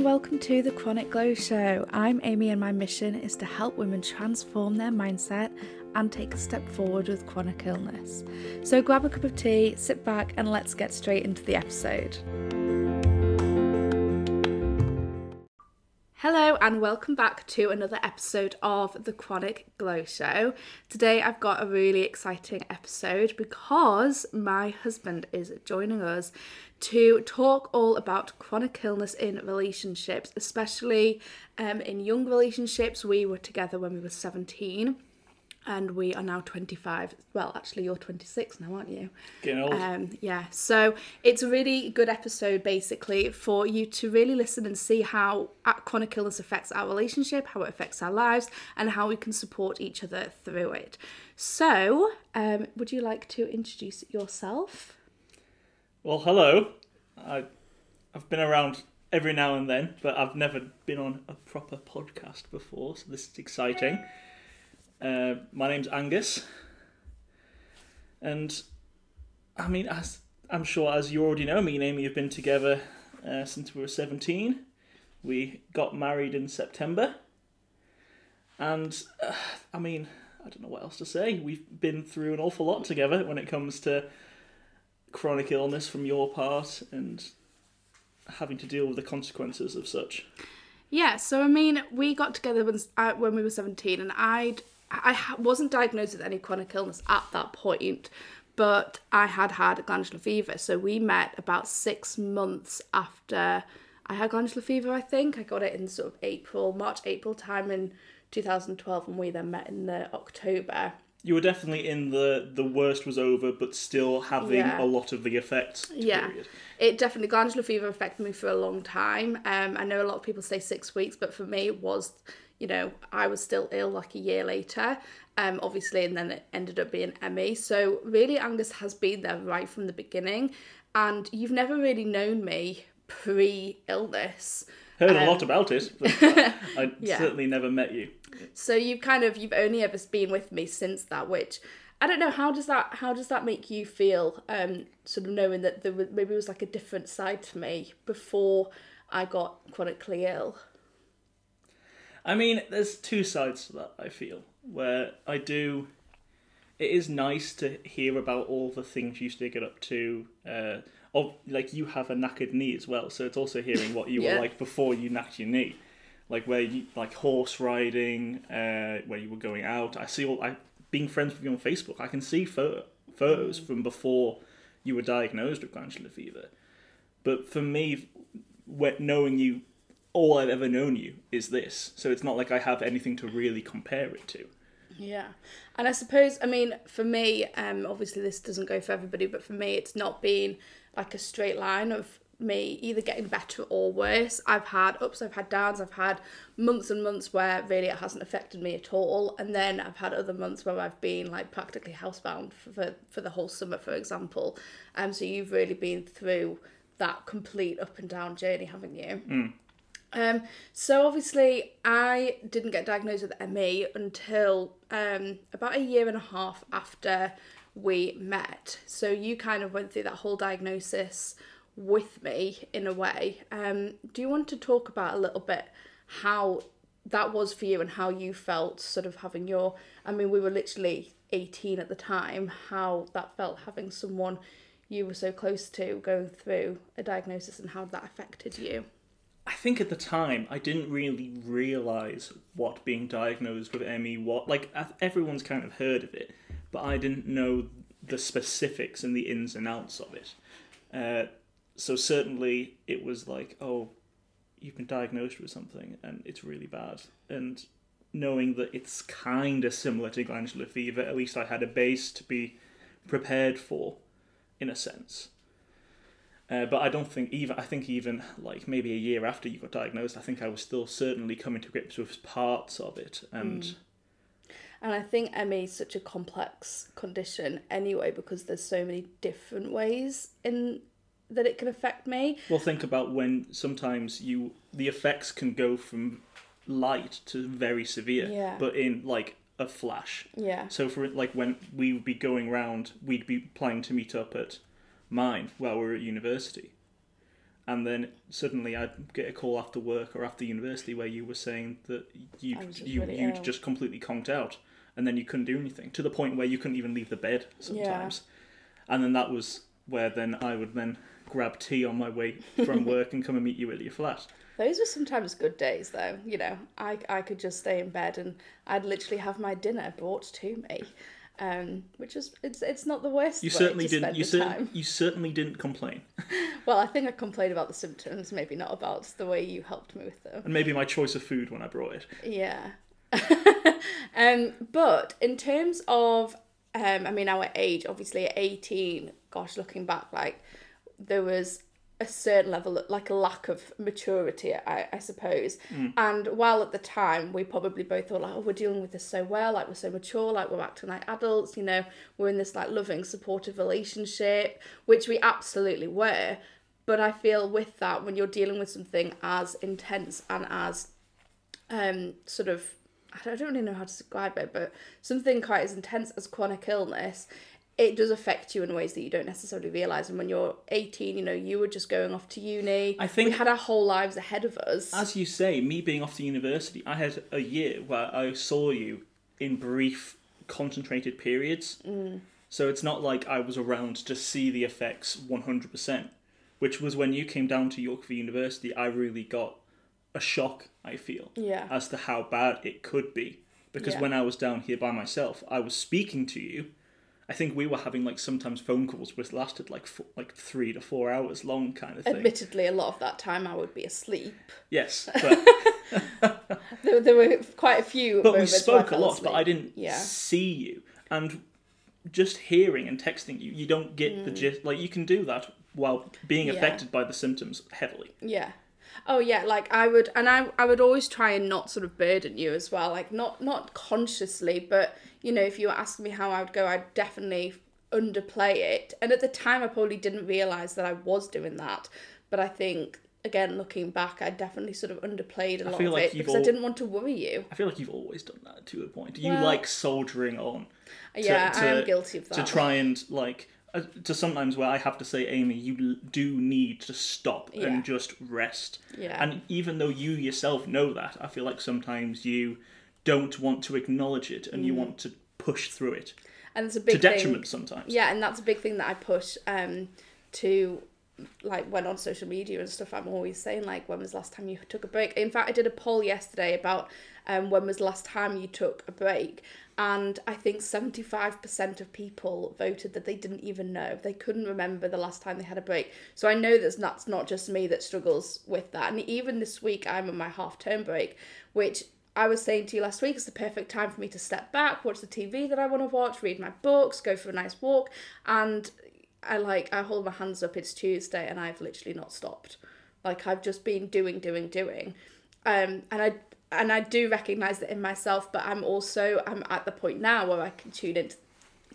and welcome to the Chronic Glow Show. I'm Amy, and my mission is to help women transform their mindset and take a step forward with chronic illness. So grab a cup of tea, sit back, and let's get straight into the episode. Hello, and welcome back to another episode of the Chronic Glow Show. Today, I've got a really exciting episode because my husband is joining us to talk all about chronic illness in relationships, especially um, in young relationships. We were together when we were 17 and we are now 25 well actually you're 26 now aren't you Getting old. um yeah so it's a really good episode basically for you to really listen and see how chronic illness affects our relationship how it affects our lives and how we can support each other through it so um would you like to introduce yourself Well, hello. I, I've been around every now and then, but I've never been on a proper podcast before, so this is exciting. Uh, my name's Angus, and I mean, as I'm sure as you already know, me and Amy have been together uh, since we were 17. We got married in September, and uh, I mean, I don't know what else to say. We've been through an awful lot together when it comes to chronic illness from your part and having to deal with the consequences of such. Yeah, so I mean, we got together when uh, when we were seventeen, and I'd I wasn't diagnosed with any chronic illness at that point, but I had had glandular fever. So we met about six months after I had glandular fever. I think I got it in sort of April, March, April time in 2012, and we then met in the October. You were definitely in the the worst was over, but still having Yeah. a lot of the effects. Yeah. period. It definitely glandular fever affected me for a long time. Um, I know a lot of people say six weeks, but for me it was, you know, I was still ill like a year later. Um, obviously, and then it ended up being ME. So really, Angus has been there right from the beginning, and you've never really known me pre-illness. Heard a lot about it, but I, Um, Yeah. certainly never met you. So you've kind of you've only ever been with me since that, which I don't know how does that how does that make you feel? Um, sort of knowing that there was, maybe was like a different side to me before I got chronically ill. I mean, there's two sides to that. I feel where I do. It is nice to hear about all the things you used to get up to. Uh, of like you have a knackered knee as well, so it's also hearing what you Yeah. were like before you knacked your knee, like where you like horse riding, uh, where you were going out. I see all. I being friends with you on Facebook. I can see photo, photos from before you were diagnosed with glandular fever. But for me, knowing you all I've ever known you is this. So it's not like I have anything to really compare it to. Yeah. And I suppose, I mean, for me, um, obviously this doesn't go for everybody, but for me, it's not been like a straight line of me either getting better or worse. I've had ups, I've had downs, I've had months and months where really it hasn't affected me at all. And then I've had other months where I've been like practically housebound for, for, for the whole summer, for example. Um, so you've really been through that complete up and down journey, haven't you? Um, so obviously, I didn't get diagnosed with ME until um, about a year and a half after we met. So you kind of went through that whole diagnosis with me in a way. Um, do you want to talk about a little bit how that was for you and how you felt sort of having your I mean we were literally 18 at the time how that felt having someone you were so close to going through a diagnosis and how that affected you. I think at the time I didn't really realize what being diagnosed with ME what like everyone's kind of heard of it, but I didn't know the specifics and the ins and outs of it. Uh, so certainly it was like, oh, you've been diagnosed with something and it's really bad, and knowing that it's kind of similar to glandular fever, at least I had a base to be prepared for, in a sense. Uh, but I don't think even I think even like maybe a year after you got diagnosed, I think I was still certainly coming to grips with parts of it, and And I think ME is such a complex condition anyway because there's so many different ways in that it can affect me. well, think about when sometimes you the effects can go from light to very severe, Yeah. but in like a flash. Yeah. So for like when we would be going round, we'd be planning to meet up at mine while we were at university, and then suddenly I'd get a call after work or after university where you were saying that you I was just you really you'd ill. just completely conked out, and then you couldn't do anything to the point where you couldn't even leave the bed sometimes, and then that was where then I would then grab tea on my way from work and come and meet you at your flat. Those were sometimes good days, though. You know, I I could just stay in bed and I'd literally have my dinner brought to me, um, which is it's it's not the worst. You certainly didn't. You, cer- you certainly didn't complain, Well, I think I complained about the symptoms, maybe not about the way you helped me with them. and maybe my choice of food when I brought it. Yeah. um, but in terms of, um, I mean, our age, obviously at 18, gosh, looking back, like, there was a certain level, like a lack of maturity, I, I suppose. And while at the time we probably both thought, like, oh, we're dealing with this so well, like, we're so mature, like, we're acting like adults, you know, we're in this, like, loving, supportive relationship, which we absolutely were. But I feel with that, when you're dealing with something as intense and as um, sort of I don't really know how to describe it, but something quite as intense as chronic illness, it does affect you in ways that you don't necessarily realize. And when you're 18, you know, you were just going off to uni. I think- we had our whole lives ahead of us. As you say, me being off to university, I had a year where I saw you in brief, concentrated periods. Mm. So it's not like I was around to see the effects 100%, which was when you came down to York for university, I really got a shock, I feel, yeah, as to how bad it could be. Because Yeah. when I was down here by myself, I was speaking to you. I think we were having like sometimes phone calls which lasted like four, like three to four hours long, kind of thing. admittedly, a lot of that time I would be asleep. yes, but There, there were quite a few. But we spoke a lot, but I didn't Yeah. see you. And just hearing and texting you, you don't get the gist. Like, you can do that while being Mm. Yeah. affected by the symptoms heavily. Yeah. Oh yeah, like I would and I I would always try and not sort of burden you as well, like not not consciously, but you know, if you were asking me how I would go, I'd definitely underplay it. And at the time I probably didn't realize that I was doing that, but I think again looking back, I definitely sort of underplayed a lot of like it because I didn't want to worry you. I feel like you've always done that to a point. You Well- like soldiering on yeah, I to- am guilty of that. to try and, like, to sometimes where I have to say, Amy, you do need to stop Yeah. and just rest. Yeah. And even though you yourself know that, I feel like sometimes you don't want to acknowledge it and you want to push through it and it's a to Mm. big thing. detriment sometimes. Yeah, and that's a big thing that I push um to like when on social media and stuff I'm always saying like when was the last time you took a break? In fact I did a poll yesterday about um when was the last time you took a break and I think 75% of people voted that they didn't even know. They couldn't remember the last time they had a break. So I know that's that's not just me that struggles with that. And even this week I'm on my half term break, which I was saying to you last week, it's the perfect time for me to step back, watch the TV that I want to watch, read my books, go for a nice walk, and I like I hold my hands up. It's Tuesday, and I've literally not stopped. Like I've just been doing, doing, doing, um, and I and I do recognize that in myself. But I'm also I'm at the point now where I can tune into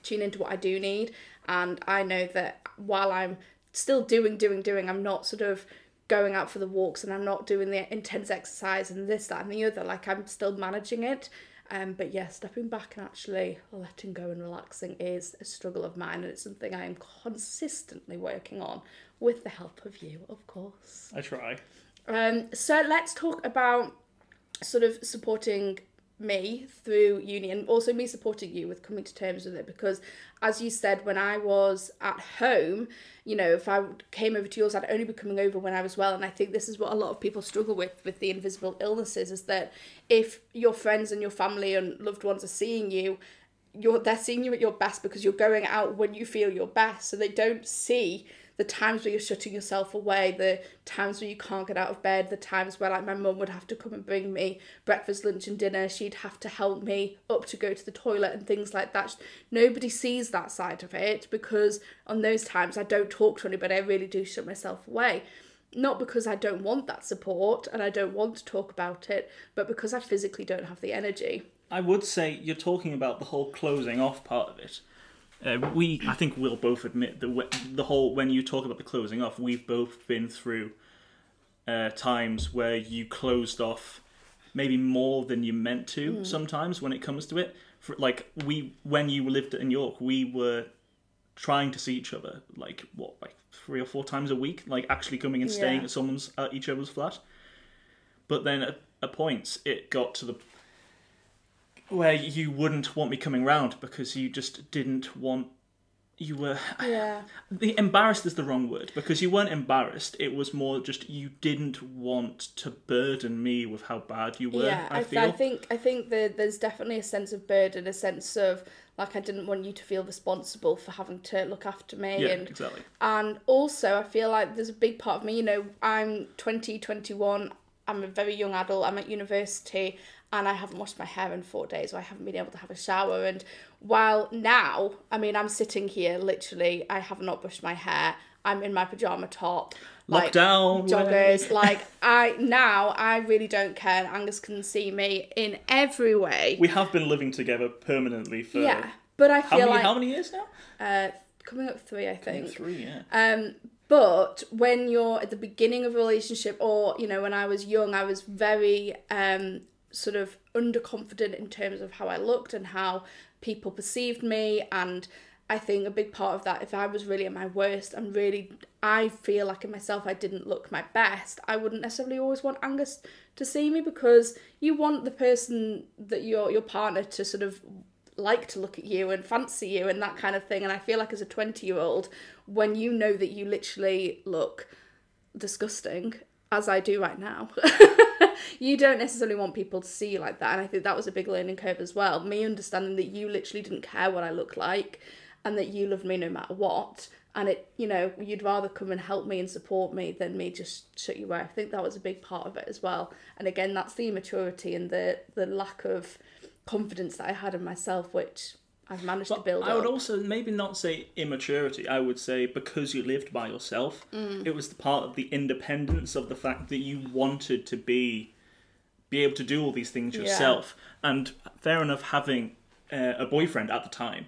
tune into what I do need, and I know that while I'm still doing, doing, doing, I'm not sort of going out for the walks and I'm not doing the intense exercise and this, that, and the other. Like I'm still managing it. Um, but yeah, stepping back and actually letting go and relaxing is a struggle of mine, and it's something I am consistently working on with the help of you, of course. I try. Um, so let's talk about sort of supporting me through uni and also me supporting you with coming to terms with it because as you said when I was at home you know if I came over to yours I'd only be coming over when I was well. And I think this is what a lot of people struggle with with the invisible illnesses is that if your friends and your family and loved ones are seeing you you're they're seeing you at your best because you're going out when you feel your best. So they don't see the times where you're shutting yourself away the times where you can't get out of bed the times where like my mum would have to come and bring me breakfast lunch and dinner she'd have to help me up to go to the toilet and things like that nobody sees that side of it because on those times i don't talk to anybody i really do shut myself away not because I don't want that support and I don't want to talk about it, but because I physically don't have the energy. I would say you're talking about the whole closing off part of it. Uh, we, I think, we'll both admit that the whole when you talk about the closing off, we've both been through uh, times where you closed off maybe more than you meant to. Hmm. Sometimes when it comes to it, For, like we when you lived in York, we were trying to see each other like what like three or four times a week, like actually coming and staying Yeah. at someone's at each other's flat. But then at, at points it got to the where you wouldn't want me coming round because you just didn't want you were Yeah. the embarrassed is the wrong word because you weren't embarrassed. It was more just you didn't want to burden me with how bad you were. yeah, I, I, feel. I think I think that there's definitely a sense of burden, a sense of like I didn't want you to feel responsible for having to look after me yeah, and exactly. and also I feel like there's a big part of me, you know, I'm 20, 21, I'm a very young adult, I'm at university and I haven't washed my hair in four days or I haven't been able to have a shower and while now, I mean I'm sitting here literally, I have not brushed my hair, I'm in my pyjama top. like, Lockdown, joggers, like I now I really don't care. Angus can see me in every way. We have been living together permanently for yeah, but I how feel many like how many years now? uh, coming up three, I think. Three, yeah. Um, but when you're at the beginning of a relationship, or you know, when I was young, I was very um, sort of underconfident in terms of how I looked and how people perceived me. And I think a big part of that, if I was really at my worst and really, I feel like in myself I didn't look my best, I wouldn't necessarily always want Angus to see me because you want the person that your your partner to sort of like to look at you and fancy you and that kind of thing. And I feel like as a 20 year old, when you know that you literally look disgusting, as I do right now, you don't necessarily want people to see you like that. And I think that was a big learning curve as well. Me understanding that you literally didn't care what I looked like and that you loved me no matter what. And it, you know, you'd rather come and help me and support me than me just shut you away. I think that was a big part of it as well. And again, that's the immaturity and the the lack of confidence that I had in myself, which I've managed to But build I would also maybe not say immaturity. I would say because you lived by yourself, Mm. it was the part of the independence of the fact that you wanted to be be able to do all these things Yeah. yourself. And fair enough, having uh, a boyfriend at the time.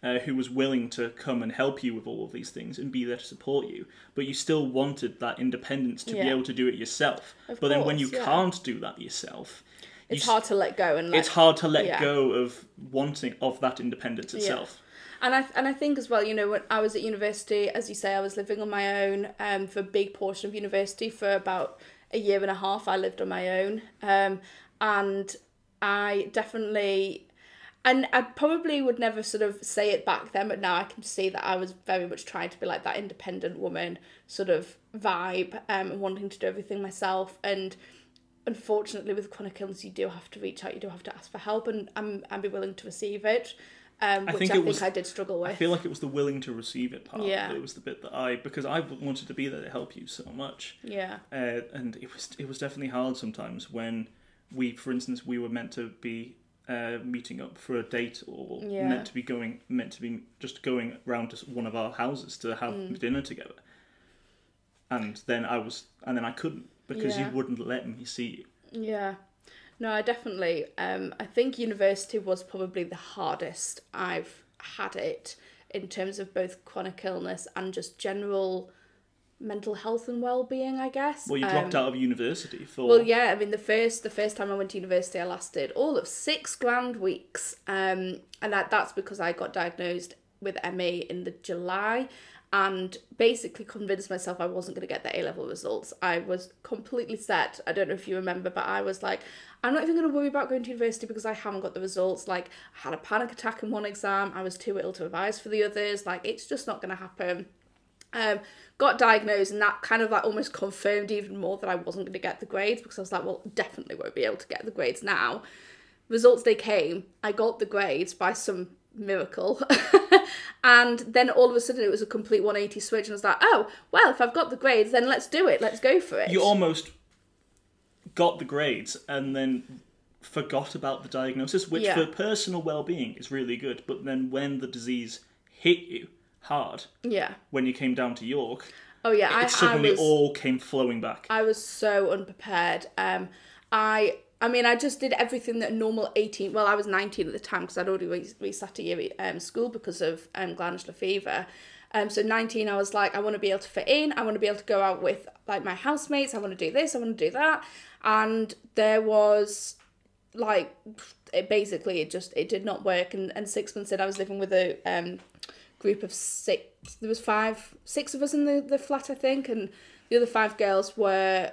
Uh, who was willing to come and help you with all of these things and be there to support you, but you still wanted that independence to be able to do it yourself. Of but then when you yeah. can't do that yourself, it's s- hard to let go and let it's hard to let yeah. go of wanting of that independence itself. And I and I think as well, you know, when I was at university, as you say, I was living on my own um, for a big portion of university for about a year and a half. I lived on my own, um, and I definitely, and I probably would never sort of say it back then, but now I can see that I was very much trying to be like that independent woman sort of vibe, um, and wanting to do everything myself and unfortunately with chronic illness you do have to reach out you do have to ask for help and and, and be willing to receive it um, I which think I think was- I did struggle with I feel like it was the willing to receive it part. Yeah. It was the bit that I because I wanted to be there to help you so much, yeah uh, and it was it was definitely hard sometimes when we, for instance, we were meant to be uh, meeting up for a date or Yeah. meant to be going meant to be just going around to one of our houses to have Mm. dinner together, and then I was and then I couldn't because Yeah. you wouldn't let me see you. yeah no I definitely um, I think university was probably the hardest I've had it in terms of both chronic illness and just general mental health and well-being I guess Well, you Um, dropped out of university for Well, yeah. I mean, the first the first time I went to university, I lasted all of six grand weeks, um, and that that's because I got diagnosed with ME in the July, and basically convinced myself I wasn't going to get the A level results. I was completely set. I don't know if you remember, but I was like, I'm not even going to worry about going to university because I haven't got the results. Like, I had a panic attack in one exam. I was too ill to revise for the others. Like, it's just not going to happen um, got diagnosed and that kind of like almost confirmed even more that I wasn't going to get the grades because I was like, well, definitely won't be able to get the grades now. Results they came, I got the grades by some miracle, and then all of a sudden it was a complete 180 switch, and I was like, oh, well, if I've got the grades, then let's do it, let's go for it. you almost got the grades and then forgot about the diagnosis, which Yeah. for personal well-being is really good. But then when the disease hit you hard, yeah. when you came down to York, Oh yeah, I, it suddenly I was all came flowing back. I was so unprepared. Um, I I mean, I just did everything that a normal 18, well, I was 19 at the time because I'd already re- resat a year at um, school because of um, glandular fever. Um, so 19, I was like, I want to be able to fit in. I want to be able to go out with like my housemates. I want to do this. I want to do that. And there was like, it basically, it just, it did not work. And, and six months in, I was living with a um, group of six. There was five, six of us in the, the flat, I think, and the other five girls were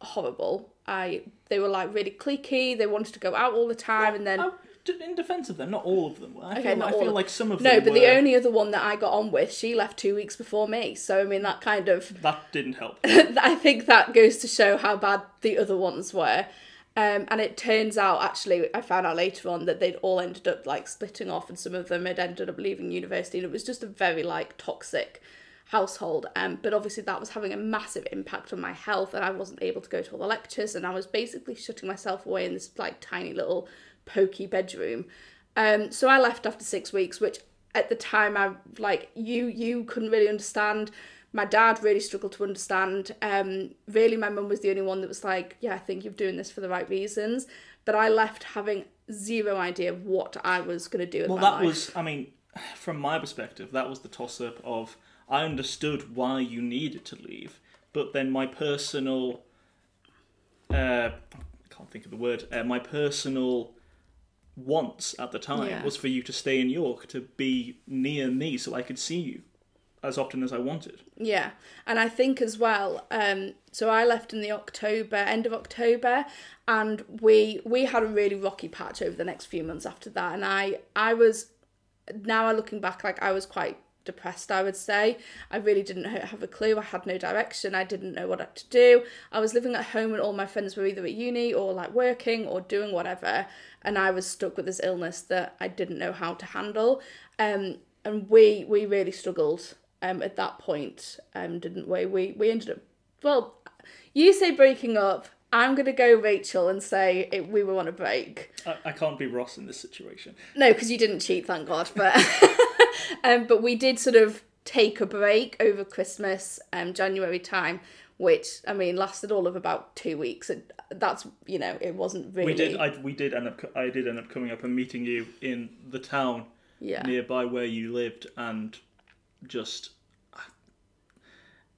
horrible. I they were like really cliquey. They wanted to go out all the time, and then d- in defense of them, not all of them. I Okay, feel, not I all feel like some of no, them No, but the only other one that I got on with, she left two weeks before me. So I mean, that kind of that didn't help. I think that goes to show how bad the other ones were. Um, and it turns out, actually, I found out later on that they'd all ended up like splitting off, and some of them had ended up leaving university, and it was just a very like toxic household. Um, but obviously, that was having a massive impact on my health, and I wasn't able to go to all the lectures, and I was basically shutting myself away in this like tiny little pokey bedroom. Um, so I left after six weeks, which at the time I like you you couldn't really understand. My dad really struggled to understand. Um, really, my mum was the only one that was like, "Yeah, I think you're doing this for the right reasons." But I left having zero idea of what I was going to do with Well, that life. was, I mean, from my perspective, that was the toss up of I understood why you needed to leave, but then my personal, uh, I can't think of the word, uh, my personal wants at the time Yeah. was for you to stay in York, to be near me so I could see you as often as I wanted. Yeah, and I think as well. Um, so I left in the October, end of October, and we we had a really rocky patch over the next few months after that. And I I was now looking back like I was quite depressed. I would say I really didn't have a clue. I had no direction. I didn't know what to do. I was living at home, and all my friends were either at uni or like working or doing whatever, and I was stuck with this illness that I didn't know how to handle. Um, and we we really struggled um, at that point, um, didn't we? We we ended up well. You say breaking up. I'm gonna go Rachel and say it, we were on a break. I, I can't be Ross in this situation. No, because you didn't cheat, thank God. But um, but we did sort of take a break over Christmas, um, January time, which I mean lasted all of about two weeks. And that's you know it wasn't really. We did. I we did end up. I did end up coming up and meeting you in the town yeah. nearby where you lived, and just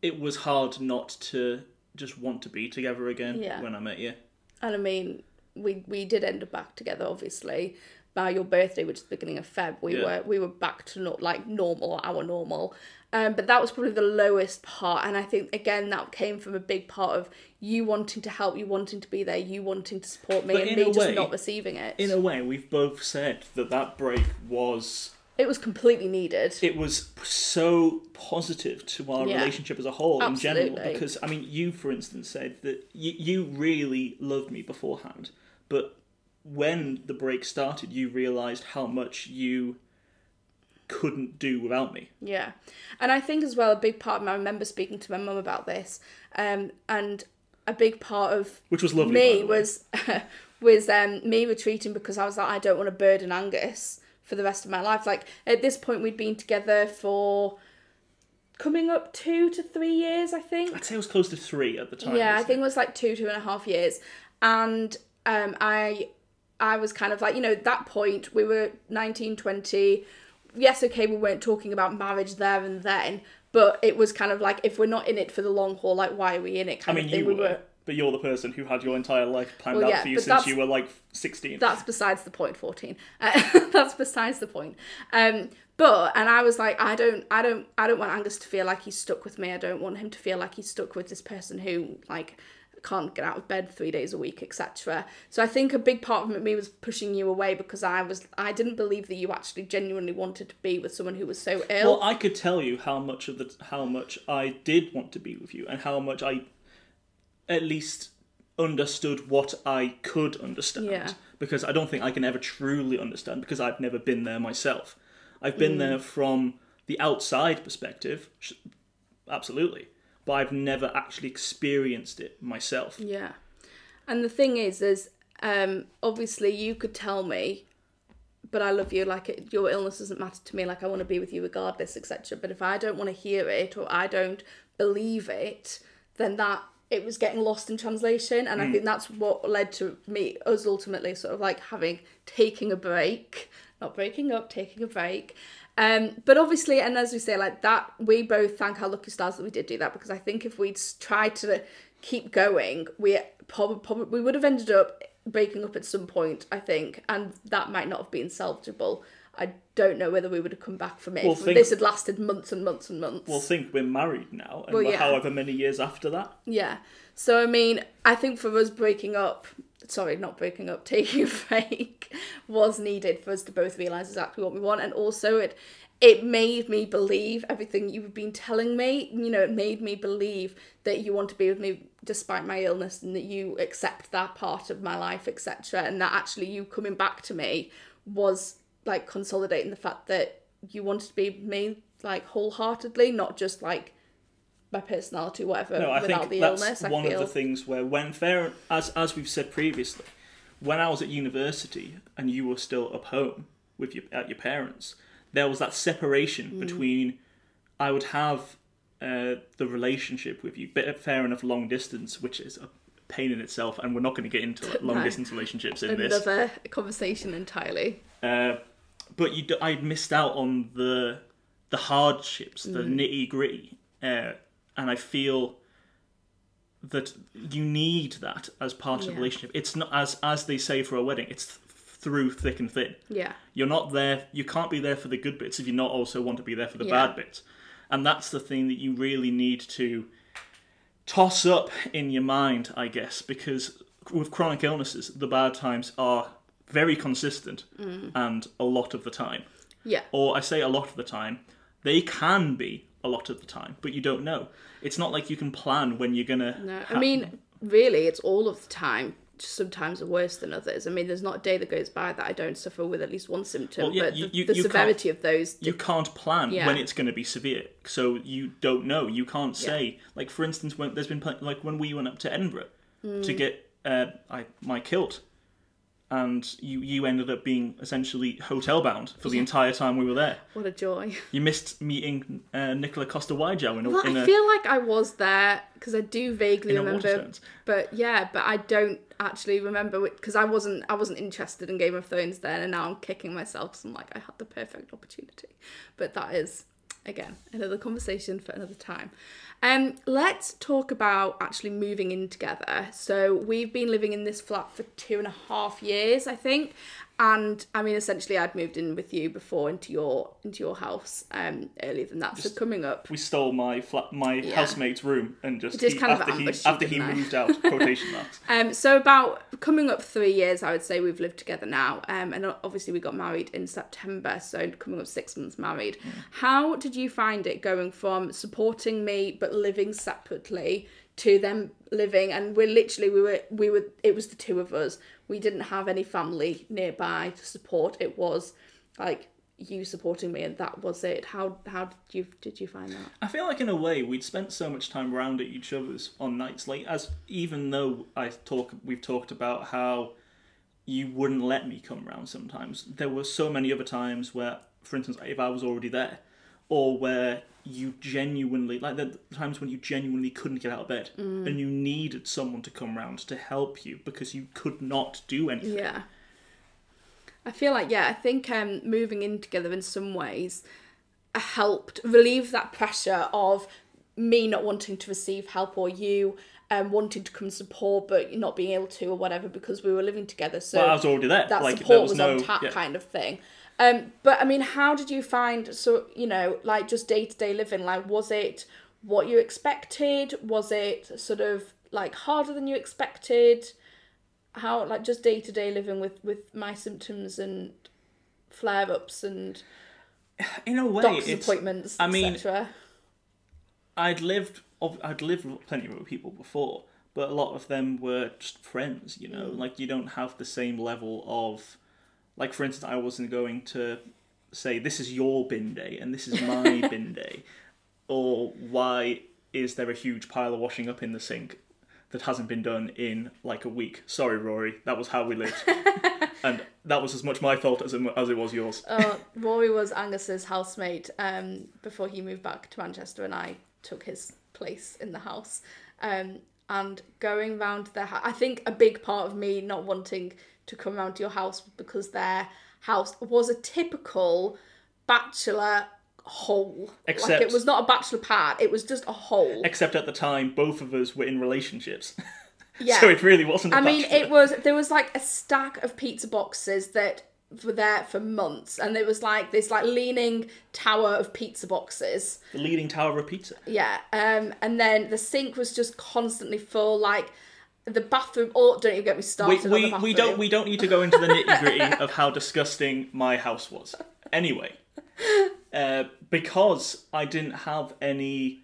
it was hard not to just want to be together again Yeah. when I met you. And I mean, we we did end up back together, obviously. By your birthday, which is the beginning of Feb, we Yeah. were we were back to not like normal, our normal. Um, but that was probably the lowest part, and I think again that came from a big part of you wanting to help, you wanting to be there, you wanting to support me, But and me a just not receiving it. In a way, we've both said that that break was it was completely needed. it was so positive to our Yeah. relationship as a whole in general because i mean you for instance said that you, you really loved me beforehand but when the break started you realized how much you couldn't do without me Yeah, and I think as well a big part. Of, I remember speaking to my mum about this, um, and a big part of which was lovely me was was um me retreating because I was like I don't want to burden Angus for the rest of my life. Like at this point we'd been together for coming up two to three years, I think. i'd say it was close to three at the time Yeah, I think it? it was like two, two and a half years. And um I I was kind of like, you know, at that point we were 19, 20. Yes, okay, we weren't talking about marriage there and then, but it was kind of like if we're not in it for the long haul, like why are we in it i mean of thing. you we were, but you're the person who had your entire life planned Well, out yeah, for you since you were like 16 that's besides the point 14 uh, that's besides the point um but and i was like i don't i don't i don't want angus to feel like he's stuck with me i don't want him to feel like he's stuck with this person who like can't get out of bed three days a week etc so i think a big part of me was pushing you away because i was i didn't believe that you actually genuinely wanted to be with someone who was so ill Well, I could tell you how much of the how much I did want to be with you, and how much I, at least, understood what I could understand. Yeah. Because I don't think I can ever truly understand because I've never been there myself. I've Mm. been there from the outside perspective, absolutely, but I've never actually experienced it myself. Yeah. And the thing is, is um, obviously you could tell me, but I love you. Like it, your illness doesn't matter to me. Like I want to be with you regardless, etc. But if I don't want to hear it or I don't believe it, then that it was getting lost in translation. And I think that's what led to me us ultimately sort of like having taking a break, not breaking up, taking a break. Um, but obviously, and as we say, like that, we both thank our lucky stars that we did do that because I think if we'd tried to keep going, we probably, probably we would have ended up breaking up at some point. I think, and that might not have been salvageable I don't know whether we would have come back from it Well, if think- this had lasted months and months and months. Well, think we're married now, and Well, yeah. however many years after that. Yeah. So I mean, I think for us breaking up, sorry, not breaking up, taking a break was needed for us to both realize exactly what we want, and also it it made me believe everything you've been telling me. You know, it made me believe that you want to be with me despite my illness, and that you accept that part of my life, etc. And that actually you coming back to me was like consolidating the fact that you wanted to be me like wholeheartedly, not just like my personality, whatever, No, I without think the that's illness. One of the things where when fair as as we've said previously, when I was at university and you were still up home with your at your parents, there was that separation Mm. between I would have uh, the relationship with you, bit fair enough long distance, which is a pain in itself, and we're not going to get into like, long No. distance relationships in this. another conversation entirely. Uh, but you, d- I'd missed out on the the hardships, the Mm. nitty gritty, uh, and I feel that you need that as part of Yeah. the relationship. It's not as as they say for a wedding. It's th- through thick and thin. Yeah, You're not there. You can't be there for the good bits if you not also want to be there for the Yeah. bad bits, and that's the thing that you really need to toss up in your mind, I guess, because with chronic illnesses, the bad times are very consistent Mm. and a lot of the time. yeah, Or I say a lot of the time, they can be a lot of the time, but you don't know. It's not like you can plan when you're gonna. no. I mean, really, it's all of the time. Just sometimes are worse than others. I mean, there's not a day that goes by that I don't suffer with at least one symptom. Well, yeah, but you- the, you- the you severity of those, you can't plan Yeah. when it's going to be severe so you don't know you can't say like for instance when there's been like when we went up to edinburgh Mm. to get uh, I, my kilt and you you ended up being essentially hotel bound for the entire time we were there what a joy. you missed meeting uh, Nikolaj Coster-Waldau in a, Well, in I a feel like I was there because I do vaguely remember, but yeah, but I don't actually remember because I wasn't I wasn't interested in Game of Thrones then, and now I'm kicking myself I'm like I had the perfect opportunity, but that is again another conversation for another time. Um, let's talk about actually moving in together. So we've been living in this flat for two and a half years, I think. And I mean, essentially, I'd moved in with you before into your into your house um, earlier than that. so coming up, we stole my flat my Yeah. housemate's room and just Just he- kind of after he you, after he I? moved out quotation marks Um, so about coming up three years, I would say we've lived together now, um, and obviously we got married in September, so coming up six months married. How did you find it going from supporting me but living separately to them living? And we're literally we were we were it was the two of us. We didn't have any family nearby to support. It was like you supporting me, and that was it. How how did you did you find that? I feel like in a way we'd spent so much time around at each other's on nights like as even though I talk we've talked about how you wouldn't let me come round sometimes. There were so many other times where for instance if I was already there or where you genuinely like the times when you genuinely couldn't get out of bed and you needed someone to come round to help you because you could not do anything. Yeah. I feel like yeah, I think um moving in together in some ways helped relieve that pressure of me not wanting to receive help or you um wanting to come support but not being able to or whatever because we were living together. So Well, I was already there. that like there support was, was, no on tap yeah. kind of thing. Um, but I mean, how did you find so you know like just day to day living? Like, was it what you expected? Was it sort of like harder than you expected? How like just day to day living with with my symptoms and flare ups and in a way doctor's it's appointments, I mean. I'd lived of- I'd lived with plenty of people before, but a lot of them were just friends, you know. Like you don't have the same level of like for instance I wasn't going to say this is your bin day and this is my bin day or why is there a huge pile of washing up in the sink that hasn't been done in like a week. Sorry Rory, that was how we lived. and that was as much my fault as it, as it was yours. uh, Rory was Angus's housemate um, before he moved back to Manchester, and I took his place in the house. Um, and going round their house, I think a big part of me not wanting to come round to your house because their house was a typical bachelor hole. like Except- it was not a bachelor pad; it was just a hole. Except at the time both of us were in relationships. Yeah. so it really wasn't a I mean, bachelor. it was there was like a stack of pizza boxes that were there for months, and it was like this like leaning tower of pizza boxes. The leaning tower of pizza. Yeah, um, and then the sink was just constantly full. Like the bathroom. Oh, don't even get me We, started on the we, bathroom. we don't we don't need to go into the nitty gritty of how disgusting my house was. Anyway, uh, because I didn't have any,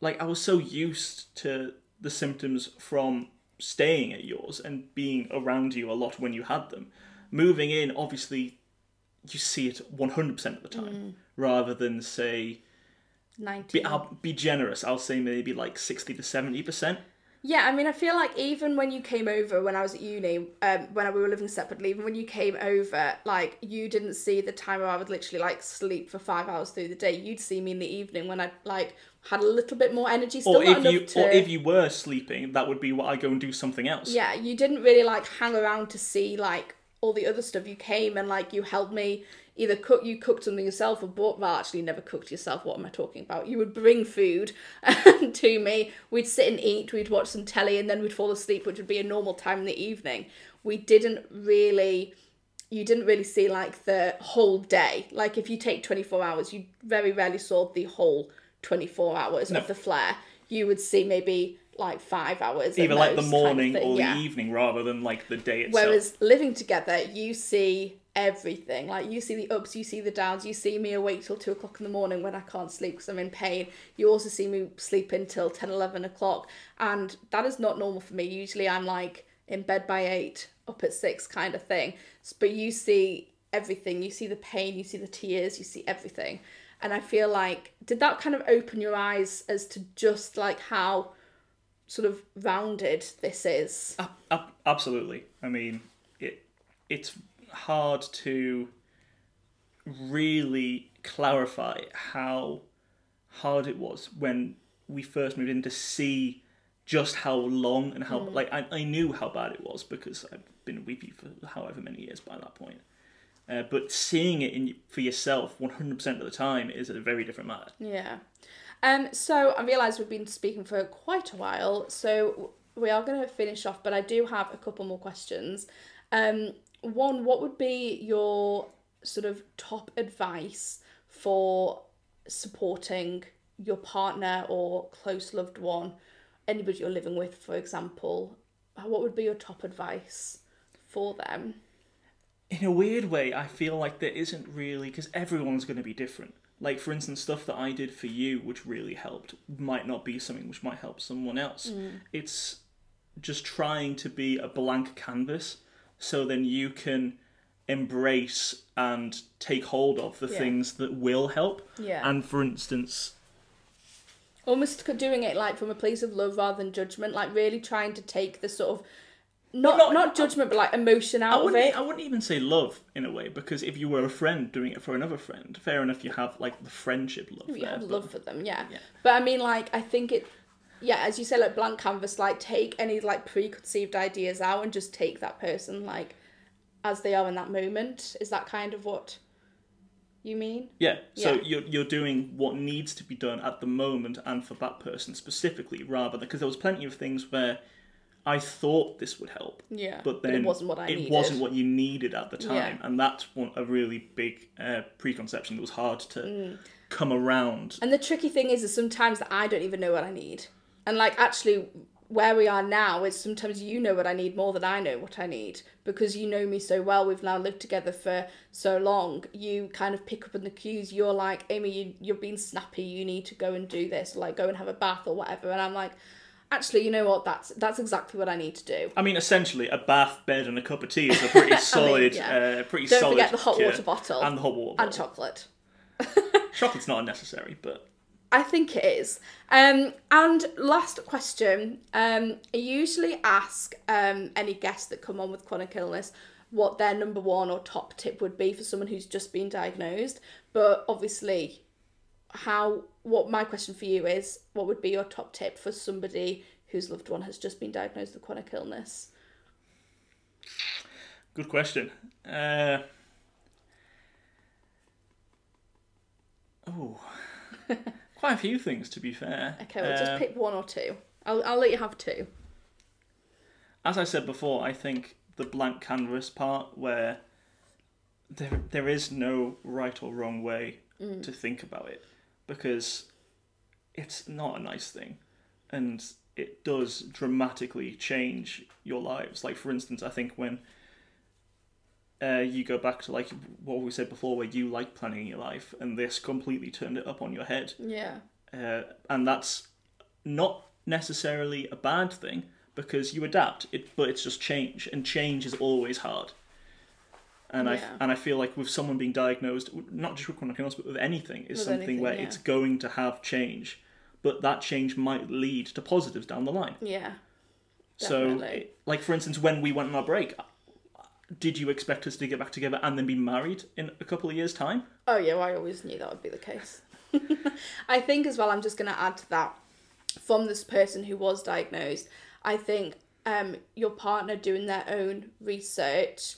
like I was so used to the symptoms from staying at yours and being around you a lot when you had them. Moving in, obviously, you see it one hundred percent of the time, Mm. rather than say 90 be, I'll be generous. I'll say maybe like sixty to seventy percent. Yeah, I mean, I feel like even when you came over when I was at uni, um, when we were living separately, even when you came over, like you didn't see the time where I would literally like sleep for five hours through the day. You'd see me in the evening when I like had a little bit more energy, still Or if you to. or if you were sleeping, that would be what I go and do something else. Yeah, you didn't really like hang around to see like all the other stuff. You came and like you helped me either cook. You cooked something yourself or bought. Well, actually, never cooked yourself. What am I talking about? You would bring food um, to me. We'd sit and eat. We'd watch some telly, and then we'd fall asleep, which would be a normal time in the evening. We didn't really. You didn't really see like the whole day. Like if you take twenty four hours, you very rarely saw the whole twenty four hours No. of the flare. You would see maybe like five hours. Either like the most kind of morning or yeah. the evening rather than like the day itself. Whereas living together, you see everything. Like you see the ups, you see the downs. You see me awake till two o'clock in the morning when I can't sleep because I'm in pain. You also see me sleeping till 10, 11 o'clock, and that is not normal for me. Usually, I'm like in bed by eight, up at six, kind of thing. But you see everything. You see the pain. You see the tears. You see everything. And I feel like did that kind of open your eyes as to just like how sort of rounded this is? Ab- ab- absolutely. I mean, it it's hard to really clarify how hard it was when we first moved in to see just how long and how like I, I knew how bad it was because I've been you for however many years by that point. Uh, but seeing it in for yourself 100% of the time is a very different matter. Yeah. Um, so I realise we've been speaking for quite a while, so we are going to finish off, but I do have a couple more questions. Um, one, what would be your sort of top advice for supporting your partner or close loved one, anybody you're living with, for example? Uh, what would be your top advice for them? in a weird way, I feel like there isn't really because everyone's going to be different. Like for instance, stuff that I did for you, which really helped, might not be something which might help someone else. Mm. It's just trying to be a blank canvas, so then you can embrace and take hold of the Yeah. things that will help. Yeah. And for instance, almost doing it like from a place of love rather than judgment like really trying to take the sort of not not- not judgment but like emotion out of it I wouldn't even say love in a way because if you were a friend doing it for another friend, fair enough, you have like the friendship love. you there, have but- love for them yeah. Yeah. but i mean like i think it yeah as you say like blank canvas like take any like preconceived ideas out and just take that person like as they are in that moment is that kind of what you mean Yeah. So Yeah. you're you're doing what needs to be done at the moment and for that person specifically, rather than because there was plenty of things where I thought this would help, yeah but then it wasn't what i it needed wasn't what you needed at the time, Yeah. and that's one a really big uh, preconception that was hard to Mm. come around. And the tricky thing is, is sometimes that I don't even know what I need. And like actually, where we are now is sometimes you know what I need more than I know what I need because you know me so well. We've now lived together for so long. You kind of pick up on the cues. You're like, Amy, you you're being snappy. You need to go and do this, like go and have a bath or whatever. And I'm like, actually, you know what? That's that's exactly what I need to do. I mean, essentially, a bath, bed, and a cup of tea is a pretty solid, yeah. uh, pretty Don't solid. forget the hot water bottle and the hot water and chocolate. Chocolate's not unnecessary, but I think it is. Um, and last question. Um, I usually ask um, any guests that come on with chronic illness what their number one or top tip would be for someone who's just been diagnosed. But obviously, how what my question for you is what would be your top tip for somebody whose loved one has just been diagnosed with chronic illness? good question. Uh, oh, quite a few things to be fair. Okay, well, just Uh, pick one or two. I'll, I'll let you have two. as I said before, I think the blank canvas part where there there is no right or wrong way to think about it because it's not a nice thing and it does dramatically change your lives like for instance i think when uh, you go back to like what we said before where you like planning your life and this completely turned it up on your head Yeah. uh, and that's not necessarily a bad thing because you adapt it but it's just change and change is always hard and Yeah. I and I feel like with someone being diagnosed not just with chronic illness but with anything is With something anything, where yeah. it's going to have change but that change might lead to positives down the line Yeah. Definitely. so like for instance when we went on our break did you expect us to get back together and then be married in a couple of years time Oh yeah, well, I always knew that would be the case. I think as well. I'm just going to add to that from this person who was diagnosed. I think um, your partner doing their own research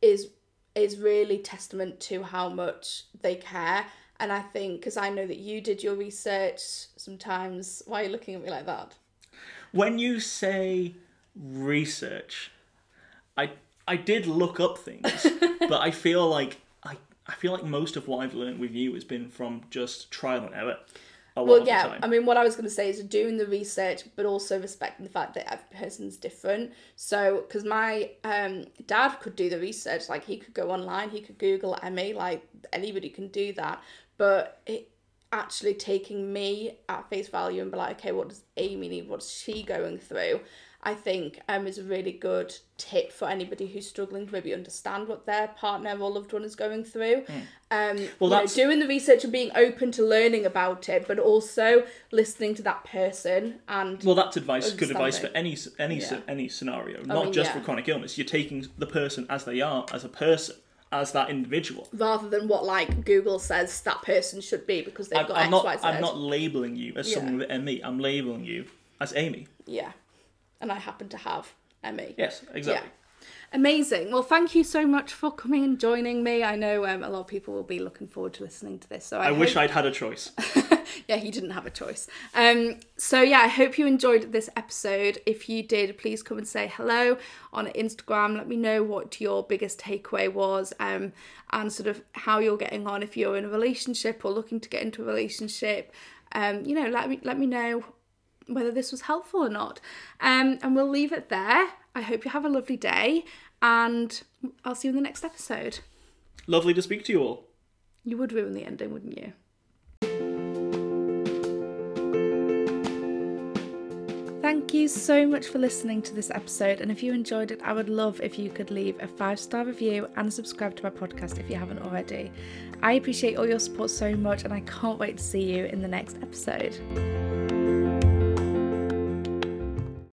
is is really testament to how much they care. And I think because I know that you did your research. Sometimes why are you looking at me like that? when you say research, I I did look up things, but I feel like I I feel like most of what I've learned with you has been from just trial and error. A lot Well, of yeah. the time. I mean, what I was going to say is doing the research, but also respecting the fact that every person's different. So, because my um, dad could do the research, like he could go online, he could Google ME, like anybody can do that. But it actually taking me at face value and be like, okay, what does Amy need? What's she going through? I think um, is a really good tip for anybody who's struggling to maybe understand what their partner or loved one is going through. Um, Well, you know, that's- doing the research and being open to learning about it, but also listening to that person and Well, that's advice. Good advice for any any Yeah. any scenario, not mean, just yeah. for chronic illness. You're taking the person as they are, as a person, as that individual. rather than what like Google says that person should be because they've I'm, got I'm X, not. Y, Z. I'm not labeling you as Yeah. someone with ME. I'm labeling you as Amy. Yeah, and I happen to have ME. Yes, exactly. Amazing. Well, thank you so much for coming and joining me. I know um, a lot of people will be looking forward to listening to this. So I, I wish I'd had a choice. yeah, he didn't have a choice. Um, so yeah, I hope you enjoyed this episode. If you did, please come and say hello on Instagram. Let me know what your biggest takeaway was, um, and sort of how you're getting on if you're in a relationship or looking to get into a relationship. Um, you know, let me let me know whether this was helpful or not. Um, and we'll leave it there. I hope you have a lovely day, and I'll see you in the next episode. Lovely to speak to you all. You would ruin the ending, wouldn't you? Thank you so much for listening to this episode. And if you enjoyed it, I would love if you could leave a five star review and subscribe to my podcast if you haven't already. I appreciate all your support so much, and I can't wait to see you in the next episode.